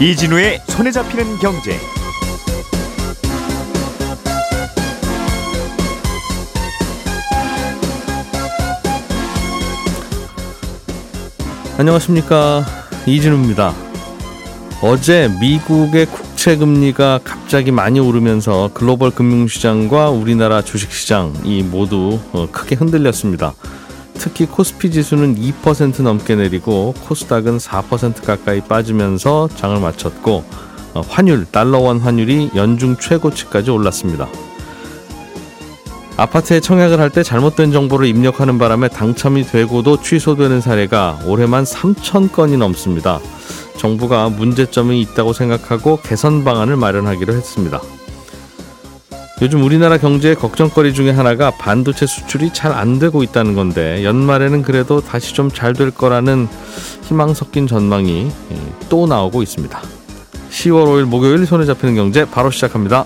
이진우의 손에 잡히는 경제. 안녕하십니까 이진우입니다. 어제 미국의 국채 금리가 갑자기 많이 오르면서 글로벌 금융시장과 우리나라 주식시장이 모두 어, 크게 흔들렸습니다. 특히 코스피 지수는 2% 넘게 내리고 코스닥은 4% 가까이 빠지면서 장을 마쳤고 어, 환율 달러원 환율이 연중 최고치까지 올랐습니다. 아파트에 청약을 할 때 잘못된 정보를 입력하는 바람에 당첨이 되고도 취소되는 사례가 올해만 3천 건이 넘습니다. 정부가 문제점이 있다고 생각하고 개선 방안을 마련하기로 했습니다. 요즘 우리나라 경제의 걱정거리 중에 하나가 반도체 수출이 잘 안 되고 있다는 건데 연말에는 그래도 다시 좀 잘 될 거라는 희망 섞인 전망이 또 나오고 있습니다. 10월 5일 목요일 손에 잡히는 경제 바로 시작합니다.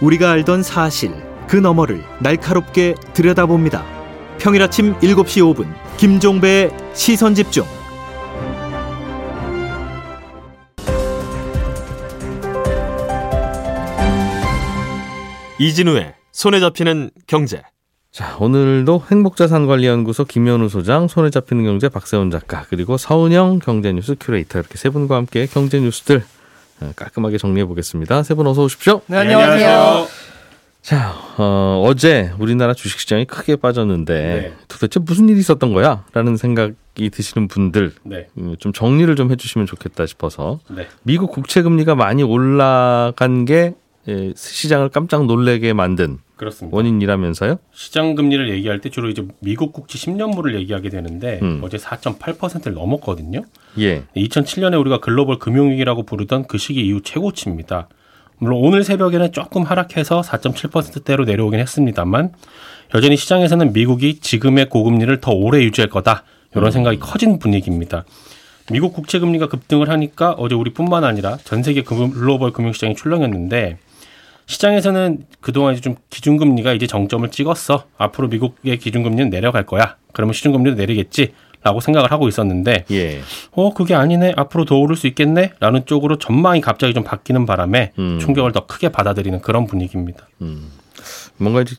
우리가 알던 사실 그 너머를 날카롭게 들여다봅니다. 평일 아침 7시 5분 김종배의 시선 집중. 이진우의 손에 잡히는 경제. 자, 오늘도 행복자산관리연구소 김현우 소장, 손에 잡히는 경제 박세훈 작가, 그리고 서은영 경제뉴스 큐레이터 이렇게 세 분과 함께 경제 뉴스들 어, 깔끔하게 정리해 보겠습니다. 세 분 어서 오십시오. 네, 안녕하세요. 자, 어, 어제 우리나라 주식시장이 크게 빠졌는데 네. 도대체 무슨 일이 있었던 거야? 라는 생각이 드시는 분들 네. 음, 좀 정리를 좀 해주시면 좋겠다 싶어서 네. 미국 국채 금리가 많이 올라간 게 예, 시장을 깜짝 놀래게 만든 그렇습니다. 원인이라면서요? 시장 금리를 얘기할 때 주로 이제 미국 국채 10년물을 얘기하게 되는데 음. 어제 4.8%를 넘었거든요. 예. 2007년에 우리가 글로벌 금융위기라고 부르던 그 시기 이후 최고치입니다. 물론 오늘 새벽에는 조금 하락해서 4.7%대로 내려오긴 했습니다만 여전히 시장에서는 미국이 지금의 고금리를 더 오래 유지할 거다 이런 생각이 커진 분위기입니다. 미국 국채 금리가 급등을 하니까 어제 우리뿐만 아니라 전 세계 금- 글로벌 금융시장이 출렁였는데 시장에서는 그동안 이제 좀 기준금리가 이제 정점을 찍었어. 앞으로 미국의 기준금리는 내려갈 거야. 그러면 시중금리도 내리겠지. 라고 생각을 하고 있었는데, 예. 어, 그게 아니네. 앞으로 더 오를 수 있겠네. 라는 쪽으로 전망이 갑자기 좀 바뀌는 바람에 음. 충격을 더 크게 받아들이는 그런 분위기입니다. 뭔가 이제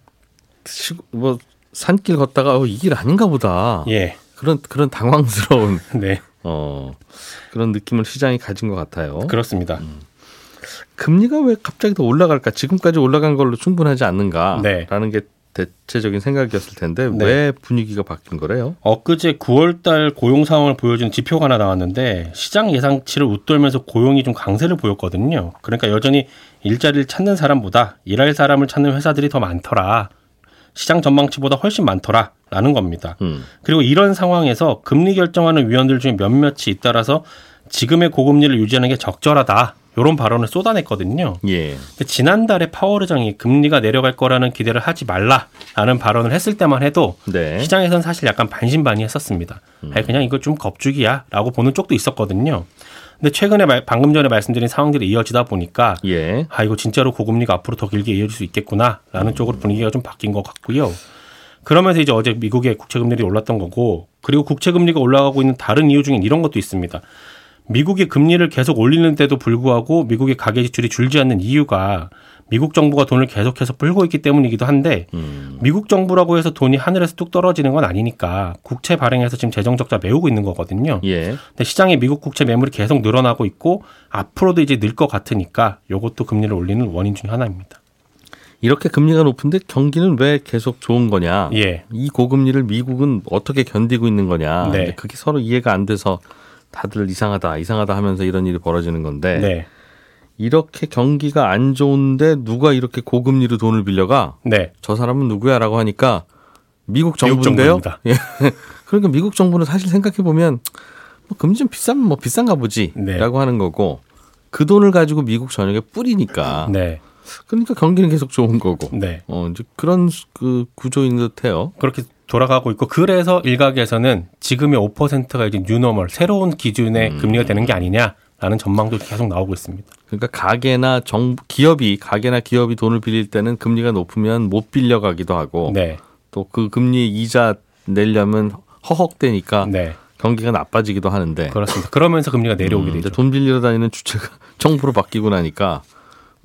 시, 뭐 산길 걷다가 어, 이길 아닌가 보다. 예. 그런 그런 당황스러운 네. 어 그런 느낌을 시장이 가진 것 같아요. 그렇습니다. 금리가 왜 갑자기 더 올라갈까? 지금까지 올라간 걸로 충분하지 않는가라는 네. 게 대체적인 생각이었을 텐데 네. 왜 분위기가 바뀐 거래요? 엊그제 9월달 고용 상황을 보여주는 지표가 하나 나왔는데 시장 예상치를 웃돌면서 고용이 좀 강세를 보였거든요. 그러니까 여전히 일자리를 찾는 사람보다 일할 사람을 찾는 회사들이 더 많더라. 시장 전망치보다 훨씬 많더라. 라는 겁니다. 음. 그리고 이런 상황에서 금리 결정하는 위원들 중에 몇몇이 잇따라서 지금의 고금리를 유지하는 게 적절하다. 이런 발언을 쏟아냈거든요. 예. 지난달에 파월 의장이 금리가 내려갈 거라는 기대를 하지 말라라는 발언을 했을 때만 해도 네. 시장에서는 사실 약간 반신반의했었습니다. 아니, 그냥 이거 좀 겁주기야라고 보는 쪽도 있었거든요. 근데 최근에 말- 방금 전에 말씀드린 상황들이 이어지다 보니까 예. 아 이거 진짜로 고금리가 앞으로 더 길게 이어질 수 있겠구나라는 쪽으로 분위기가 좀 바뀐 것 같고요. 그러면서 이제 어제 미국의 국채 금리가 올랐던 거고 그리고 국채 금리가 올라가고 있는 다른 이유 중엔 이런 것도 있습니다. 미국이 금리를 계속 올리는데도 불구하고 미국의 가계 지출이 줄지 않는 이유가 미국 정부가 돈을 계속해서 풀고 있기 때문이기도 한데 음. 미국 정부라고 해서 돈이 하늘에서 뚝 떨어지는 건 아니니까 국채 발행해서 지금 재정 적자 메우고 있는 거거든요. 예. 근데 시장에 미국 국채 매물이 계속 늘어나고 있고 앞으로도 이제 늘 것 같으니까 이것도 금리를 올리는 원인 중에 하나입니다. 이렇게 금리가 높은데 경기는 왜 계속 좋은 거냐? 예. 이 고금리를 미국은 어떻게 견디고 있는 거냐? 네. 그게 서로 이해가 안 돼서 다들 이상하다, 이상하다 하면서 이런 일이 벌어지는 건데 네. 이렇게 경기가 안 좋은데 누가 이렇게 고금리로 돈을 빌려가? 네. 저 사람은 누구야라고 하니까 미국 미국 정부인데요. 정부입니다. 예. 그러니까 미국 정부는 사실 생각해 보면 뭐 금리 좀 비싸면 뭐 비싼가 보지라고 네. 하는 거고 그 돈을 가지고 미국 전역에 뿌리니까 네. 그러니까 경기는 계속 좋은 거고 네. 어 이제 그런 그 구조인 듯해요. 그렇게 돌아가고 있고 그래서 일각에서는 지금의 5%가 이제 뉴노멀 새로운 기준의 금리가 되는 게 아니냐라는 라는 전망도 계속 나오고 있습니다. 그러니까 가게나 정 기업이 가게나 기업이 돈을 빌릴 때는 금리가 높으면 못 빌려가기도 하고 네. 또그 금리 이자 내려면 허헉대니까 네. 경기가 나빠지기도 하는데 그렇습니다. 그러면서 금리가 내려오게 음, 되죠. 돈 빌리러 다니는 주체가 정부로 바뀌고 나니까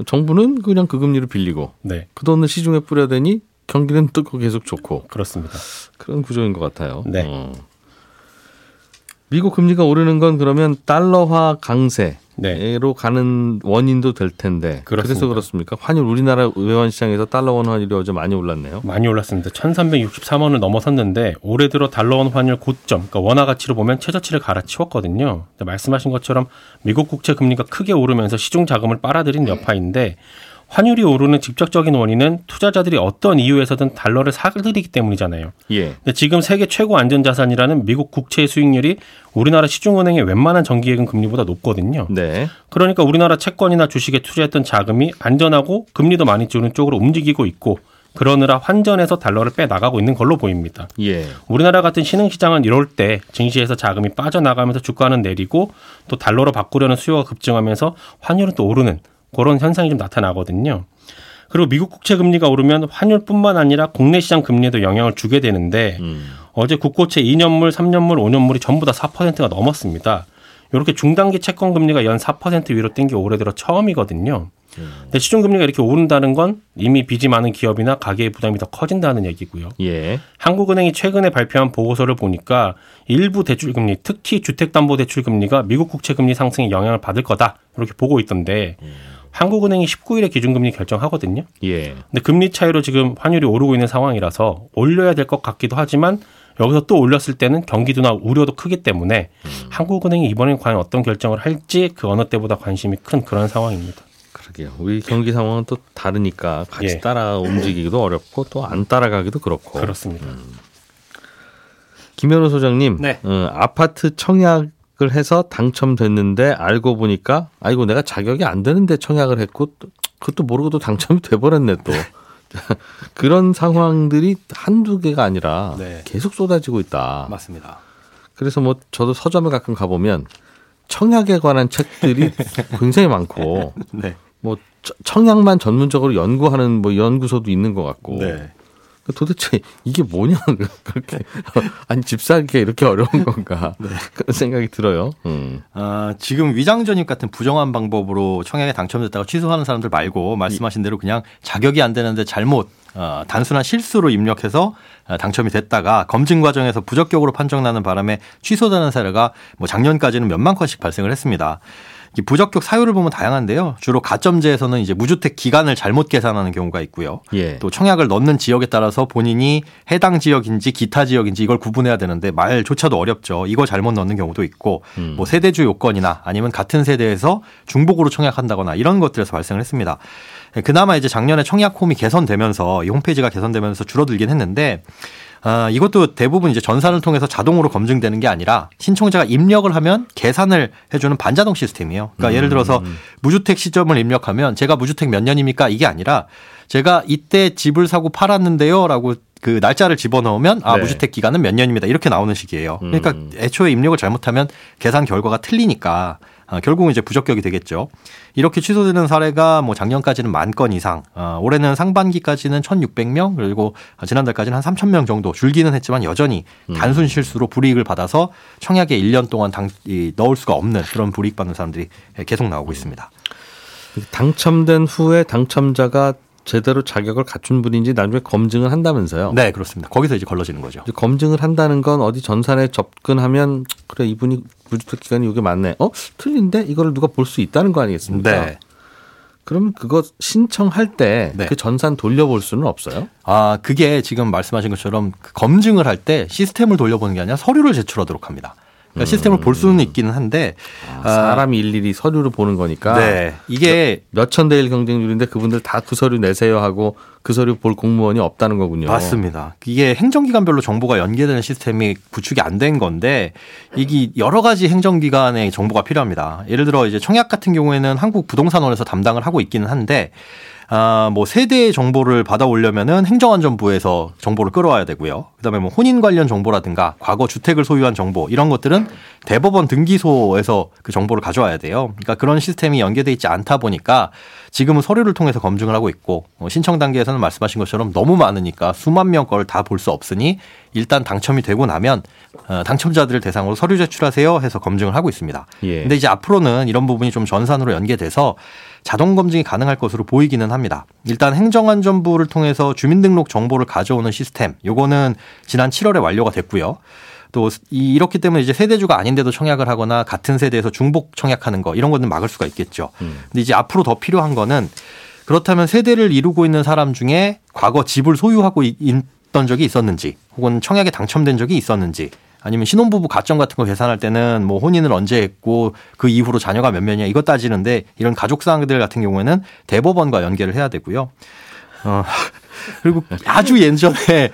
정부는 그냥 그 금리를 빌리고 네. 그 돈을 시중에 뿌려대니 경기는 뜨고 계속 좋고 그렇습니다. 그런 구조인 것 같아요. 네. 어. 미국 금리가 오르는 건 그러면 달러화 강세로 네. 가는 원인도 될 텐데 그래서 그렇습니다. 그렇습니까? 환율 우리나라 외환 시장에서 달러 원 환율이 어제 많이 올랐네요. 많이 올랐습니다. 1363원을 넘어섰는데 올해 들어 달러 원 환율 고점, 그러니까 원화 가치로 보면 최저치를 갈아치웠거든요. 말씀하신 것처럼 미국 국채 금리가 크게 오르면서 시중 자금을 빨아들인 여파인데 환율이 오르는 직접적인 원인은 투자자들이 어떤 이유에서든 달러를 사들이기 때문이잖아요. 예. 근데 지금 세계 최고 안전자산이라는 미국 국채 수익률이 우리나라 시중은행의 웬만한 정기예금 금리보다 높거든요. 네. 그러니까 우리나라 채권이나 주식에 투자했던 자금이 안전하고 금리도 많이 주는 쪽으로 움직이고 있고 그러느라 환전에서 달러를 빼 나가고 있는 걸로 보입니다. 예. 우리나라 같은 신흥시장은 이럴 때 증시에서 자금이 빠져나가면서 주가는 내리고 또 달러로 바꾸려는 수요가 급증하면서 환율은 또 오르는 그런 현상이 좀 나타나거든요. 그리고 미국 국채 금리가 오르면 환율뿐만 아니라 국내 시장 금리에도 영향을 주게 되는데 음. 어제 국고채 2년물, 3년물, 5년물이 전부 다 4%가 넘었습니다. 이렇게 중단기 채권 금리가 연 4% 위로 뛴 게 올해 들어 처음이거든요. 근데 시중 금리가 이렇게 오른다는 건 이미 빚이 많은 기업이나 가계의 부담이 더 커진다는 얘기고요. 예. 한국은행이 최근에 발표한 보고서를 보니까 일부 대출 금리, 특히 주택담보대출 금리가 미국 국채 금리 상승에 영향을 받을 거다 이렇게 보고 있던데 한국은행이 19일에 기준금리 결정하거든요. 예. 근데 금리 차이로 지금 환율이 오르고 있는 상황이라서 올려야 될 것 같기도 하지만 여기서 또 올렸을 때는 경기도나 우려도 크기 때문에 한국은행이 이번에 과연 어떤 결정을 할지 그 어느 때보다 관심이 큰 그런 상황입니다. 그러게요. 우리 경기 상황은 또 다르니까 같이 예. 따라 움직이기도 어렵고 또 안 따라가기도 그렇고. 그렇습니다. 김현우 소장님, 네. 어, 아파트 청약 을 해서 당첨됐는데 알고 보니까 아이고 내가 자격이 안 되는데 청약을 했고 또 그것도 모르고 또 당첨이 돼버렸네 또. 그런 상황들이 한두 개가 아니라 네. 계속 쏟아지고 있다. 맞습니다. 그래서 뭐 저도 서점에 가끔 가보면 청약에 관한 책들이 굉장히 많고 네. 뭐 처- 청약만 전문적으로 연구하는 뭐 연구소도 있는 것 같고 네. 도대체 이게 뭐냐 그렇게 아니 집 살기가 이렇게 어려운 건가 그런 생각이 들어요. 음. 아, 지금 위장 전입 같은 부정한 방법으로 청약에 당첨됐다가 취소하는 사람들 말고 말씀하신 대로 그냥 자격이 안 되는데 잘못 어, 단순한 실수로 입력해서 어, 당첨이 됐다가 검증 과정에서 부적격으로 판정나는 바람에 취소되는 사례가 뭐 작년까지는 몇만 건씩 발생을 했습니다. 이 부적격 사유를 보면 다양한데요. 주로 가점제에서는 이제 무주택 기간을 잘못 계산하는 경우가 있고요. 예. 또 청약을 넣는 지역에 따라서 본인이 해당 지역인지 기타 지역인지 이걸 구분해야 되는데 말조차도 어렵죠. 이거 잘못 넣는 경우도 있고 음. 뭐 세대주 요건이나 아니면 같은 세대에서 중복으로 청약한다거나 이런 것들에서 발생을 했습니다. 그나마 이제 작년에 청약 홈이 개선되면서 이 홈페이지가 개선되면서 줄어들긴 했는데 아, 이것도 대부분 이제 전산을 통해서 자동으로 검증되는 게 아니라 신청자가 입력을 하면 계산을 해주는 반자동 시스템이에요. 그러니까 예를 들어서 무주택 시점을 입력하면 제가 무주택 몇 년입니까? 이게 아니라 제가 이때 집을 사고 팔았는데요라고 그 날짜를 집어넣으면 아 네. 무주택 기간은 몇 년입니다 이렇게 나오는 식이에요. 그러니까 음. 애초에 입력을 잘못하면 계산 결과가 틀리니까 아, 결국은 이제 부적격이 되겠죠. 이렇게 취소되는 사례가 뭐 작년까지는 만 건 이상, 아, 올해는 상반기까지는 1,600명 그리고 지난달까지는 한 3,000명 정도 줄기는 했지만 여전히 단순 실수로 불이익을 받아서 청약에 1년 동안 당, 이, 넣을 수가 없는 그런 불이익 받는 사람들이 계속 나오고 있습니다. 당첨된 후에 당첨자가 제대로 자격을 갖춘 분인지 나중에 검증을 한다면서요. 네, 그렇습니다. 거기서 이제 걸러지는 거죠. 이제 검증을 한다는 건 어디 전산에 접근하면 그래 이분이 무주택 기간이 이게 맞네. 어 틀린데 이거를 누가 볼 수 있다는 거 아니겠습니까? 네. 그러면 그거 신청할 때그 네. 전산 돌려볼 수는 없어요? 아, 그게 지금 말씀하신 것처럼 그 검증을 할 때 시스템을 돌려보는 게 아니라 서류를 제출하도록 합니다. 그러니까 시스템을 볼 수는 있기는 한데 아, 사람이 일일이 서류를 보는 거니까 네. 이게 몇천 대 일 경쟁률인데 그분들 다 그 서류 내세요 하고 그 서류 볼 공무원이 없다는 거군요. 맞습니다. 이게 행정기관별로 정보가 연계되는 시스템이 구축이 안 된 건데 이게 여러 가지 행정기관의 정보가 필요합니다. 예를 들어 이제 청약 같은 경우에는 한국 부동산원에서 담당을 하고 있기는 한데 아, 뭐 세대의 정보를 받아오려면은 행정안전부에서 정보를 끌어와야 되고요. 그다음에 뭐 혼인 관련 정보라든가 과거 주택을 소유한 정보 이런 것들은 대법원 등기소에서 그 정보를 가져와야 돼요. 그러니까 그런 시스템이 연계돼 있지 않다 보니까 지금은 서류를 통해서 검증을 하고 있고 어, 신청 단계에서는 말씀하신 것처럼 너무 많으니까 수만 명 거를 다볼 수 없으니 일단 당첨이 되고 나면 어, 당첨자들을 대상으로 서류 제출하세요 해서 검증을 하고 있습니다. 예. 근데 이제 앞으로는 이런 부분이 좀 전산으로 연계돼서 자동 검증이 가능할 것으로 보이기는 합니다. 일단 행정안전부를 통해서 주민등록 정보를 가져오는 시스템, 요거는 지난 7월에 완료가 됐고요. 또 이- 이렇기 때문에 이제 세대주가 아닌데도 청약을 하거나 같은 세대에서 중복 청약하는 거 이런 거는 막을 수가 있겠죠. 근데 이제 앞으로 더 필요한 거는 그렇다면 세대를 이루고 있는 사람 중에 과거 집을 소유하고 있- 있던 적이 있었는지 혹은 청약에 당첨된 적이 있었는지 아니면 신혼부부 가점 같은 거 계산할 때는 뭐 혼인을 언제 했고 그 이후로 자녀가 몇 명이냐 이것 따지는데 이런 가족 사항들 같은 경우에는 대법원과 연계를 해야 되고요. 어, 그리고 아주 예전에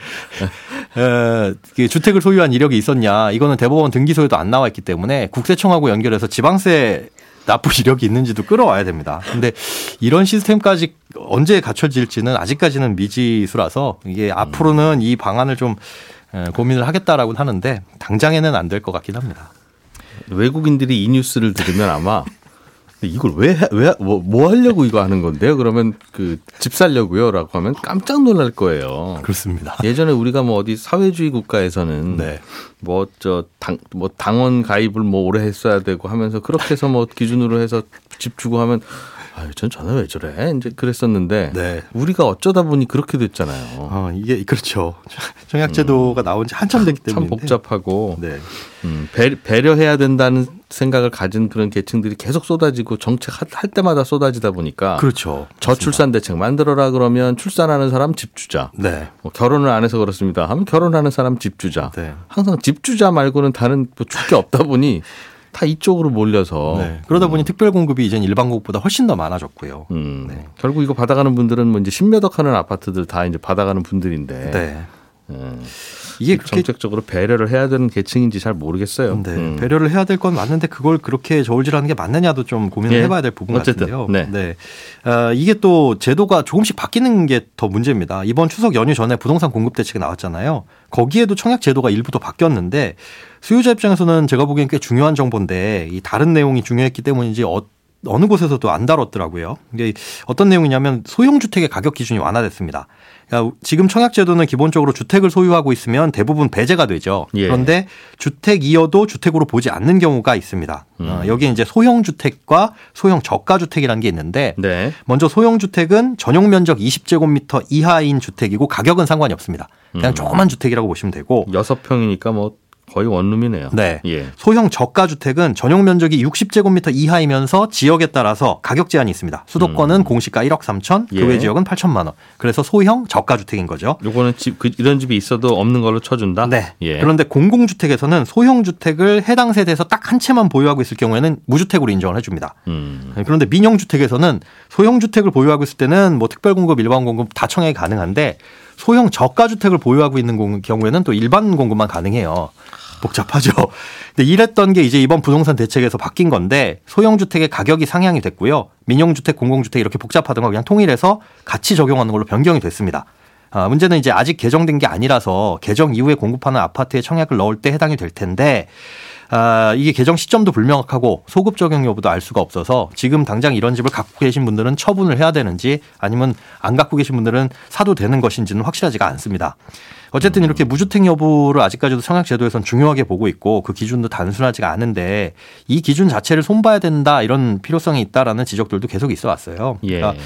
어, 그 주택을 소유한 이력이 있었냐 이거는 대법원 등기소에도 안 나와 있기 때문에 국세청하고 연결해서 지방세 납부 이력이 있는지도 끌어와야 됩니다. 근데 이런 시스템까지 언제 갖춰질지는 아직까지는 미지수라서 이게 앞으로는 이 방안을 좀 에, 고민을 하겠다라고는 하는데 당장에는 안 될 것 같긴 합니다. 외국인들이 이 뉴스를 들으면 아마 이걸 왜 왜 뭐 뭐 하려고 이거 하는 건데요? 그러면 그 집 살려고요 라고 하면 깜짝 놀랄 거예요. 그렇습니다. 예전에 우리가 뭐 어디 사회주의 국가에서는 네. 뭐 저 당 뭐 당원 가입을 뭐 오래 했어야 되고 하면서 그렇게 해서 뭐 기준으로 해서 집 주고 하면 아유 전 전화 왜 저래 이제 그랬었는데 네. 우리가 어쩌다 보니 그렇게 됐잖아요. 어, 이게 그렇죠. 청약제도가 나온 지 한참 됐기 때문에 참 복잡하고 네. 음, 배, 배려해야 된다는 생각을 가진 그런 계층들이 계속 쏟아지고 정책 할, 할 때마다 쏟아지다 보니까 그렇죠. 저출산 대책 만들어라 그러면 출산하는 사람 집 주자 네. 뭐 결혼을 안 해서 그렇습니다 하면 결혼하는 사람 집 주자 네. 항상 집 주자 말고는 다른 뭐 줄게 없다 보니 다 이쪽으로 몰려서 네. 그러다 보니 특별 공급이 이젠 일반 공급보다 훨씬 더 많아졌고요. 음, 네. 결국 이거 받아가는 분들은 뭐 이제 십몇억 하는 아파트들 다 이제 받아가는 분들인데 네. 음, 이게 그렇게 정책적으로 배려를 해야 되는 계층인지 잘 모르겠어요. 네, 음. 배려를 해야 될 건 맞는데 그걸 그렇게 저울질하는 게 맞느냐도 좀 고민을 예. 해봐야 될 부분 어쨌든, 같은데요. 네. 아, 이게 또 제도가 조금씩 바뀌는 게 더 문제입니다. 이번 추석 연휴 전에 부동산 공급 대책이 나왔잖아요. 거기에도 청약 제도가 일부 더 바뀌었는데 수요자 입장에서는 제가 보기엔 꽤 중요한 정보인데 이 다른 내용이 중요했기 때문인지 어, 어느 곳에서도 안 다뤘더라고요. 이게 어떤 내용이냐면 소형 주택의 가격 기준이 완화됐습니다. 그러니까 지금 청약 제도는 기본적으로 주택을 소유하고 있으면 대부분 배제가 되죠. 예. 그런데 주택이어도 주택으로 보지 않는 경우가 있습니다. 어, 음. 여기 이제 소형 주택과 소형 저가 주택이라는 게 있는데 네. 먼저 소형 주택은 전용 면적 20제곱미터 이하인 주택이고 가격은 상관이 없습니다. 그냥 음. 조그만 주택이라고 보시면 되고 여섯 평이니까 뭐 거의 원룸이네요. 네. 예. 소형 저가 주택은 전용 면적이 60제곱미터 이하이면서 지역에 따라서 가격 제한이 있습니다. 수도권은 공시가 1억 3천, 예. 교외 지역은 8천만 원. 그래서 소형 저가 주택인 거죠. 요거는 집 그, 이런 집이 있어도 없는 걸로 쳐준다. 네. 예. 그런데 공공 주택에서는 소형 주택을 해당 세대에서 딱 한 채만 보유하고 있을 경우에는 무주택으로 인정을 해줍니다. 음. 그런데 민영 주택에서는 소형 주택을 보유하고 있을 때는 뭐 특별 공급, 일반 공급 다 청약이 가능한데 소형 저가 주택을 보유하고 있는 공- 경우에는 또 일반 공급만 가능해요. 복잡하죠. 근데 이랬던 게 이제 이번 부동산 대책에서 바뀐 건데 소형 주택의 가격이 상향이 됐고요. 민영주택, 공공 주택 이렇게 복잡하던 거 그냥 통일해서 같이 적용하는 걸로 변경이 됐습니다. 아, 문제는 이제 아직 개정된 게 아니라서 개정 이후에 공급하는 아파트에 청약을 넣을 때 해당이 될 텐데 아, 이게 개정 시점도 불명확하고 소급 적용 여부도 알 수가 없어서 지금 당장 이런 집을 갖고 계신 분들은 처분을 해야 되는지 아니면 안 갖고 계신 분들은 사도 되는 것인지는 확실하지가 않습니다. 어쨌든 이렇게 무주택 여부를 아직까지도 청약제도에선 중요하게 보고 있고 그 기준도 단순하지가 않은데 이 기준 자체를 손봐야 된다 이런 필요성이 있다라는 지적들도 계속 있어 왔어요. 예. 그러니까 예,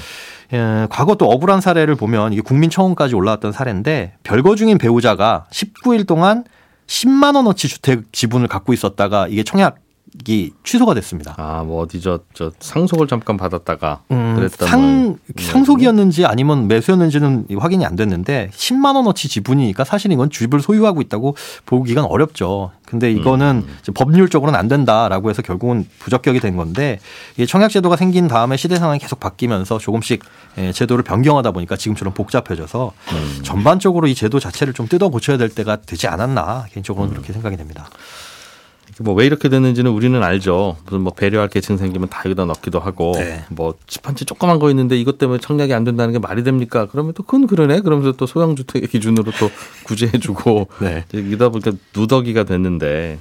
과거 또 억울한 사례를 보면 이게 국민 청원까지 올라왔던 사례인데 별거 중인 배우자가 19일 동안 10만 원어치 주택 지분을 갖고 있었다가 이게 청약 이 취소가 됐습니다. 아, 뭐 어디 저, 저 상속을 잠깐 받았다가 음, 그랬던 상, 뭐- 상속이었는지 아니면 매수였는지는 확인이 안 됐는데 10만 원어치 지분이니까 사실 이건 집을 소유하고 있다고 보기가 어렵죠. 근데 이거는 음. 법률적으로는 안 된다라고 해서 결국은 부적격이 된 건데 이게 청약제도가 생긴 다음에 시대 상황이 계속 바뀌면서 조금씩 예, 제도를 변경하다 보니까 지금처럼 복잡해져서 음. 전반적으로 이 제도 자체를 좀 뜯어 고쳐야 될 때가 되지 않았나 개인적으로는 그렇게 생각이 됩니다. 뭐 왜 이렇게 됐는지는 우리는 알죠. 무슨 뭐 배려할 계층 생기면 다 여기다 넣기도 하고 네. 뭐 집한채 조그만 거 있는데 이것 때문에 청약이 안 된다는 게 말이 됩니까? 그러면 또 그건 그러네. 그러면서 또 소형 주택의 기준으로 또 구제해주고 네. 이러다 보니까 누더기가 됐는데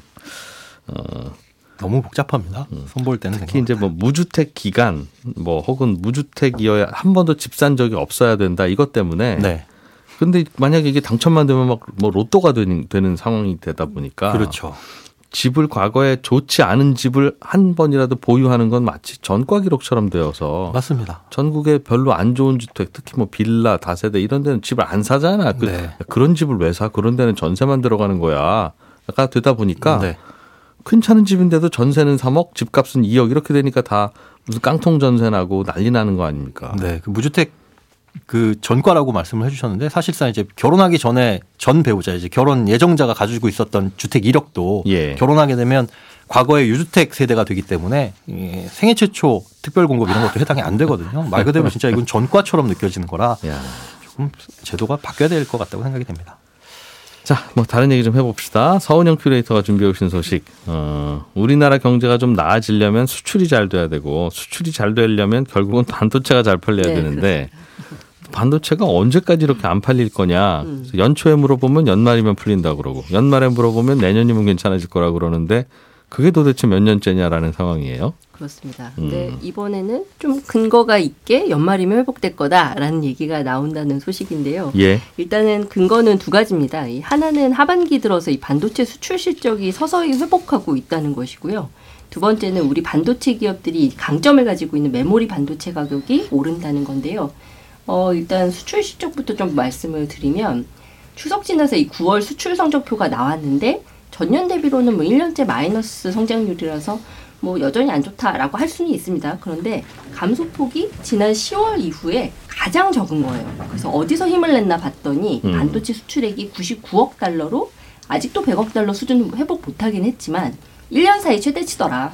어, 너무 복잡합니다. 손볼 때는 특히 이제 뭐 무주택 기간 뭐 혹은 무주택이어야 한 번도 집 산 적이 없어야 된다 이것 때문에 네. 근데 만약에 이게 당첨만 되면 막 뭐 로또가 되는, 되는 상황이 되다 보니까 그렇죠. 집을 과거에 좋지 않은 집을 한 번이라도 보유하는 건 마치 전과 기록처럼 되어서 맞습니다. 전국에 별로 안 좋은 주택 특히 뭐 빌라 다세대 이런 데는 집을 안 사잖아. 그, 네. 런 집을 왜 사? 그런 데는 전세만 들어가는 거야. 가 되다 보니까 네. 괜찮은 집인데도 전세는 3억, 집값은 2억 이렇게 되니까 다 무슨 깡통 전세 나고 난리 나는 거 아닙니까? 네, 그 무주택 그 전과라고 말씀을 해주셨는데 사실상 이제 결혼하기 전에 전 배우자 이제 결혼 예정자가 가지고 있었던 주택 이력도 예. 결혼하게 되면 과거의 유주택 세대가 되기 때문에 이 생애 최초 특별 공급 이런 것도 해당이 안 되거든요. 말 그대로 진짜 이건 전과처럼 느껴지는 거라 야. 조금 제도가 바뀌어야 될 것 같다고 생각이 됩니다. 자, 뭐 다른 얘기 좀 해봅시다. 서은영 큐레이터가 준비해 오신 소식. 어, 우리나라 경제가 좀 나아지려면 수출이 잘 돼야 되고 수출이 잘 되려면 결국은 반도체가 잘 팔려야 네, 되는데 반도체가 언제까지 이렇게 안 팔릴 거냐. 음. 연초에 물어보면 연말이면 풀린다 그러고 연말에 물어보면 내년이면 괜찮아질 거라 그러는데 그게 도대체 몇 년째냐라는 상황이에요. 그렇습니다. 음. 근데 이번에는 좀 근거가 있게 연말이면 회복될 거다라는 얘기가 나온다는 소식인데요. 예. 일단은 근거는 두 가지입니다. 이 하나는 하반기 들어서 이 반도체 수출 실적이 서서히 회복하고 있다는 것이고요. 두 번째는 우리 반도체 기업들이 강점을 가지고 있는 메모리 반도체 가격이 오른다는 건데요. 어, 일단 수출 실적부터 좀 말씀을 드리면 추석 지나서 이 9월 수출 성적표가 나왔는데 전년 대비로는 뭐 1년째 마이너스 성장률이라서 뭐 여전히 안 좋다라고 할 수는 있습니다. 그런데 감소폭이 지난 10월 이후에 가장 적은 거예요. 그래서 어디서 힘을 냈나 봤더니 음. 반도체 수출액이 99억 달러로 아직도 100억 달러 수준 회복 못하긴 했지만 1년 사이 최대치더라.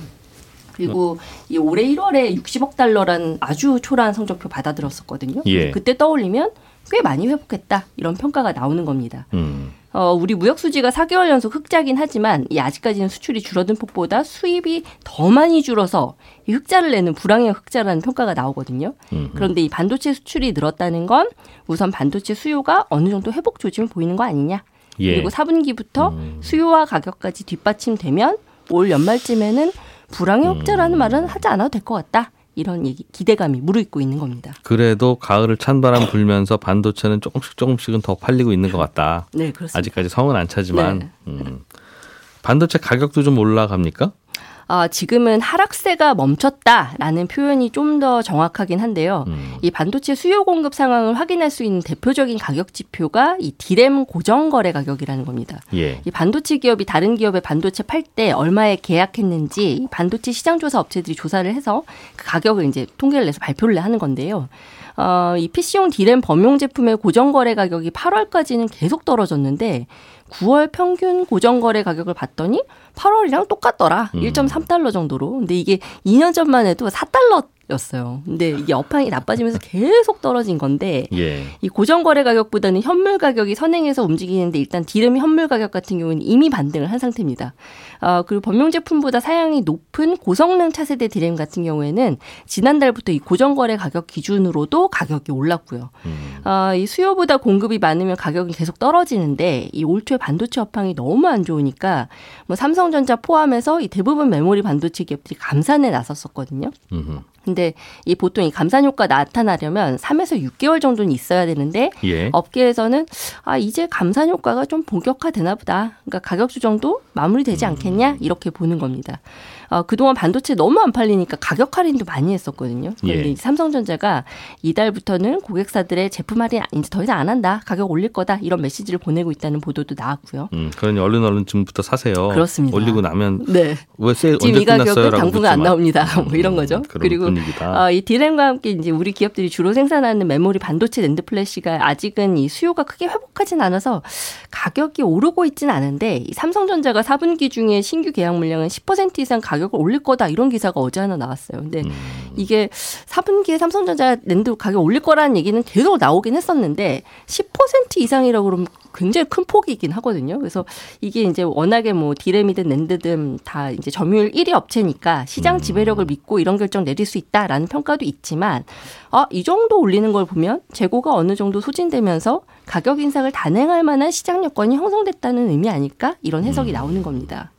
그리고 이 올해 1월에 60억 달러란 아주 초라한 성적표 받아들었었거든요. 예. 그때 떠올리면 꽤 많이 회복했다 이런 평가가 나오는 겁니다. 음. 어, 우리 무역 수지가 4개월 연속 흑자긴 하지만 이 아직까지는 수출이 줄어든 폭보다 수입이 더 많이 줄어서 이 흑자를 내는 불황의 흑자라는 평가가 나오거든요. 음. 그런데 이 반도체 수출이 늘었다는 건 우선 반도체 수요가 어느 정도 회복 조짐을 보이는 거 아니냐. 예. 그리고 4분기부터 음. 수요와 가격까지 뒷받침되면 올 연말쯤에는 불황의 음. 흑자라는 말은 하지 않아도 될 것 같다. 이런 얘기, 기대감이 무르익고 있는 겁니다. 그래도 가을을 찬바람 불면서 반도체는 조금씩 조금씩은 더 팔리고 있는 것 같다. 네, 그렇습니다. 아직까지 성은 안 차지만 네. 음. 반도체 가격도 좀 올라갑니까? 아, 지금은 하락세가 멈췄다라는 표현이 좀 더 정확하긴 한데요. 음. 이 반도체 수요 공급 상황을 확인할 수 있는 대표적인 가격 지표가 이 디램 고정 거래 가격이라는 겁니다. 예. 이 반도체 기업이 다른 기업에 반도체 팔 때 얼마에 계약했는지 이 반도체 시장 조사 업체들이 조사를 해서 그 가격을 이제 통계를 내서 발표를 하는 건데요. 어, 이 PC용 디램 범용 제품의 고정 거래 가격이 8월까지는 계속 떨어졌는데 9월 평균 고정 거래 가격을 봤더니 8월이랑 똑같더라. 음. 1.3달러 정도로. 근데 이게 2년 전만 해도 4달러 였어요. 근데 이게 업황이 나빠지면서 계속 떨어진 건데 예. 이 고정 거래 가격보다는 현물 가격이 선행해서 움직이는데 일단 디램 현물 가격 같은 경우는 이미 반등을 한 상태입니다. 아, 그리고 범용 제품보다 사양이 높은 고성능 차세대 디램 같은 경우에는 지난달부터 이 고정 거래 가격 기준으로도 가격이 올랐고요. 음. 아, 이 수요보다 공급이 많으면 가격은 계속 떨어지는데 이 올 초에 반도체 업황이 너무 안 좋으니까 뭐 삼성전자 포함해서 이 대부분 메모리 반도체 기업들이 감산에 나섰었거든요. 음흠. 근데 이 보통 이 감산 효과 나타나려면 3에서 6개월 정도는 있어야 되는데 예. 업계에서는 아 이제 감산 효과가 좀 본격화되나 보다. 그러니까 가격 조정도 마무리되지 음. 않겠냐 이렇게 보는 겁니다. 어, 그동안 반도체 너무 안 팔리니까 가격 할인도 많이 했었거든요. 그런데 예. 이 삼성전자가 이달부터는 고객사들의 제품 할인 이제 더 이상 안 한다. 가격 올릴 거다. 이런 메시지를 보내고 있다는 보도도 나왔고요. 음, 그러니 얼른 얼른 지금부터 사세요. 그렇습니다. 올리고 나면 네. 왜세 지금 언제 이 가격은 끝났어요라고 당분간 안. 나옵니다. 뭐 이런 음, 거죠. 그런 그리고 분위기다. 어, 이 디램과 함께 이제 우리 기업들이 주로 생산하는 메모리 반도체 낸드 플래시가 아직은 이 수요가 크게 회복하진 않아서 가격이 오르고 있진 않은데 이 삼성전자가 4분기 중에 신규 계약 물량은 10% 이상 가격을 올릴 거다 이런 기사가 어제 하나 나왔어요. 근데 음. 이게 4분기에 삼성전자 낸드 가격 올릴 거라는 얘기는 계속 나오긴 했었는데 10% 이상이라고 그러면 굉장히 큰 폭이긴 하거든요. 그래서 이게 이제 워낙에 뭐 디램이든 낸드든 다 이제 점유율 1위 업체니까 시장 지배력을 믿고 이런 결정 내릴 수 있다라는 평가도 있지만 아, 이 정도 올리는 걸 보면 재고가 어느 정도 소진되면서 가격 인상을 단행할 만한 시장 여건이 형성됐다는 의미 아닐까? 이런 해석이 나오는 겁니다.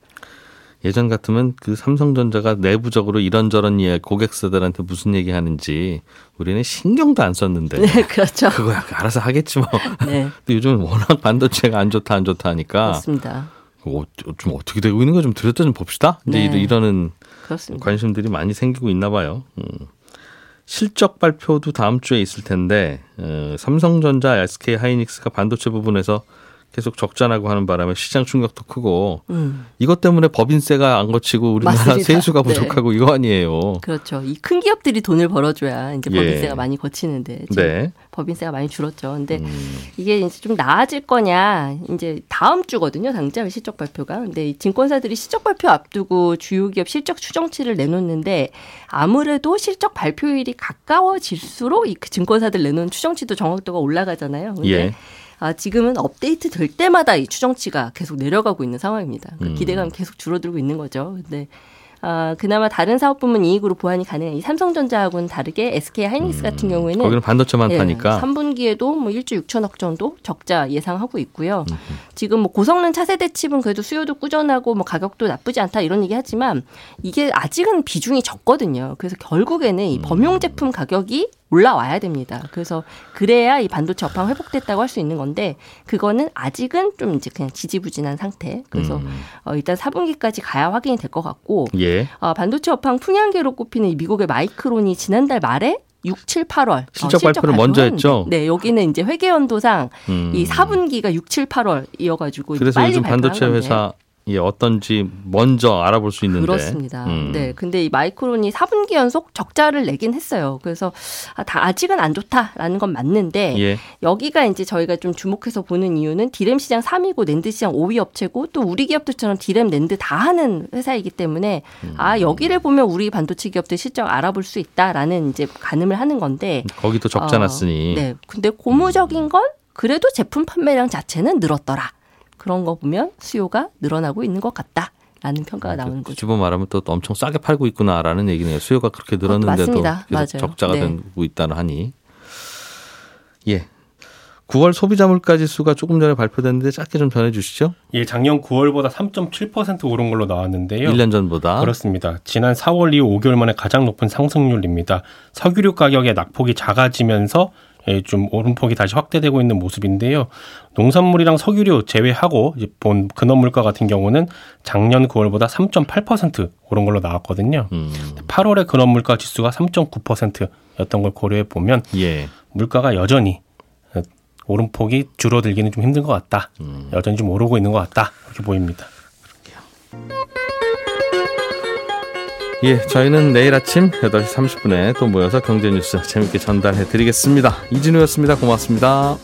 예전 같으면 그 삼성전자가 내부적으로 이런저런 예 고객사들한테 무슨 얘기 하는지 우리는 신경도 안 썼는데 네, 그렇죠. 그거야 알아서 하겠지 뭐. 네, 근데 요즘은 워낙 반도체가 안 좋다 안 좋다 하니까 그렇습니다. 어, 좀 어떻게 되고 있는 거좀 들였다 좀 봅시다. 이제 네. 이러- 이러는 그렇습니다. 관심들이 많이 생기고 있나 봐요. 음. 실적 발표도 다음 주에 있을 텐데 어, 삼성전자, SK 하이닉스가 반도체 부분에서 계속 적자나고 하는 바람에 시장 충격도 크고 음. 이것 때문에 법인세가 안 거치고 우리나라 맞습니다. 세수가 네. 부족하고 이거 아니에요. 그렇죠. 이 큰 기업들이 돈을 벌어줘야 이제 예. 법인세가 많이 거치는데 네. 법인세가 많이 줄었죠. 근데 음. 이게 이제 좀 나아질 거냐 이제 다음 주거든요. 당장 실적 발표가. 근데 이 증권사들이 실적 발표 앞두고 주요 기업 실적 추정치를 내놓는데 아무래도 실적 발표일이 가까워질수록 이그 증권사들 내놓은 추정치도 정확도가 올라가잖아요. 근데 예. 아, 지금은 업데이트 될 때마다 이 추정치가 계속 내려가고 있는 상황입니다. 그 음. 기대감이 계속 줄어들고 있는 거죠. 근데 아, 그나마 다른 사업 부문 이익으로 보완이 가능한 이 삼성전자하고는 다르게 SK 하이닉스 같은 경우에는 음. 거기는 반도체만 예, 파니까 3분기에도 뭐 1조 6천억 정도 적자 예상하고 있고요. 지금 뭐 고성능 차세대 칩은 그래도 수요도 꾸준하고 뭐 가격도 나쁘지 않다 이런 얘기 하지만 이게 아직은 비중이 적거든요. 그래서 결국에는 이 범용 제품 가격이 올라와야 됩니다. 그래서 그래야 이 반도체 업황 회복됐다고 할 수 있는 건데 그거는 아직은 좀 이제 그냥 지지부진한 상태. 그래서 음. 어, 일단 4분기까지 가야 확인이 될 것 같고 예. 어, 반도체 업황 풍향계로 꼽히는 이 미국의 마이크론이 지난달 말에 6, 7, 8월 실적 발표를 먼저 했죠? 네, 여기는 이제 회계 연도상 음. 이 4분기가 6, 7, 8월이어가지고 그래서 빨리 요즘 반도체. 회사 예, 어떤지 먼저 알아볼 수 있는데 그렇습니다. 음. 네, 근데 이 마이크론이 4분기 연속 적자를 내긴 했어요. 그래서 아, 다 아직은 안 좋다라는 건 맞는데 예. 여기가 이제 저희가 좀 주목해서 보는 이유는 디램 시장 3위고 낸드 시장 5위 업체고 또 우리 기업들처럼 디램 낸드 다 하는 회사이기 때문에 음. 아 여기를 보면 우리 반도체 기업들 실적 알아볼 수 있다라는 이제 가늠을 하는 건데 거기도 적자 어, 났으니 네. 근데 고무적인 건 그래도 제품 판매량 자체는 늘었더라. 그런 거 보면 수요가 늘어나고 있는 것 같다. 라는 평가가 나오는 거죠. 집어 말하면 또 엄청 싸게 팔고 있구나라는 얘기네요. 수요가 그렇게 늘었는데도. 계속 맞아요. 적자가 네. 되고 있다는 하니. 예. 9월 소비자 물가 지수가 조금 전에 발표됐는데 짧게 좀 전해 주시죠. 예, 작년 9월보다 3.7% 오른 걸로 나왔는데요. 1년 전보다. 그렇습니다. 지난 4월 이후 5개월 만에 가장 높은 상승률입니다. 석유류 가격의 낙폭이 작아지면서 예, 좀 오름폭이 다시 확대되고 있는 모습인데요. 농산물이랑 석유류 제외하고 본 근원 물가 같은 경우는 작년 9월보다 3.8% 오른 걸로 나왔거든요. 음. 8월의 근원 물가 지수가 3.9%였던 걸 고려해 보면 예. 물가가 여전히 어, 오름폭이 줄어들기는 좀 힘든 것 같다. 여전히 좀 오르고 있는 것 같다. 이렇게 보입니다. 예, 저희는 내일 아침 8시 30분에 또 모여서 경제 뉴스 재밌게 전달해 드리겠습니다. 이진우였습니다. 고맙습니다.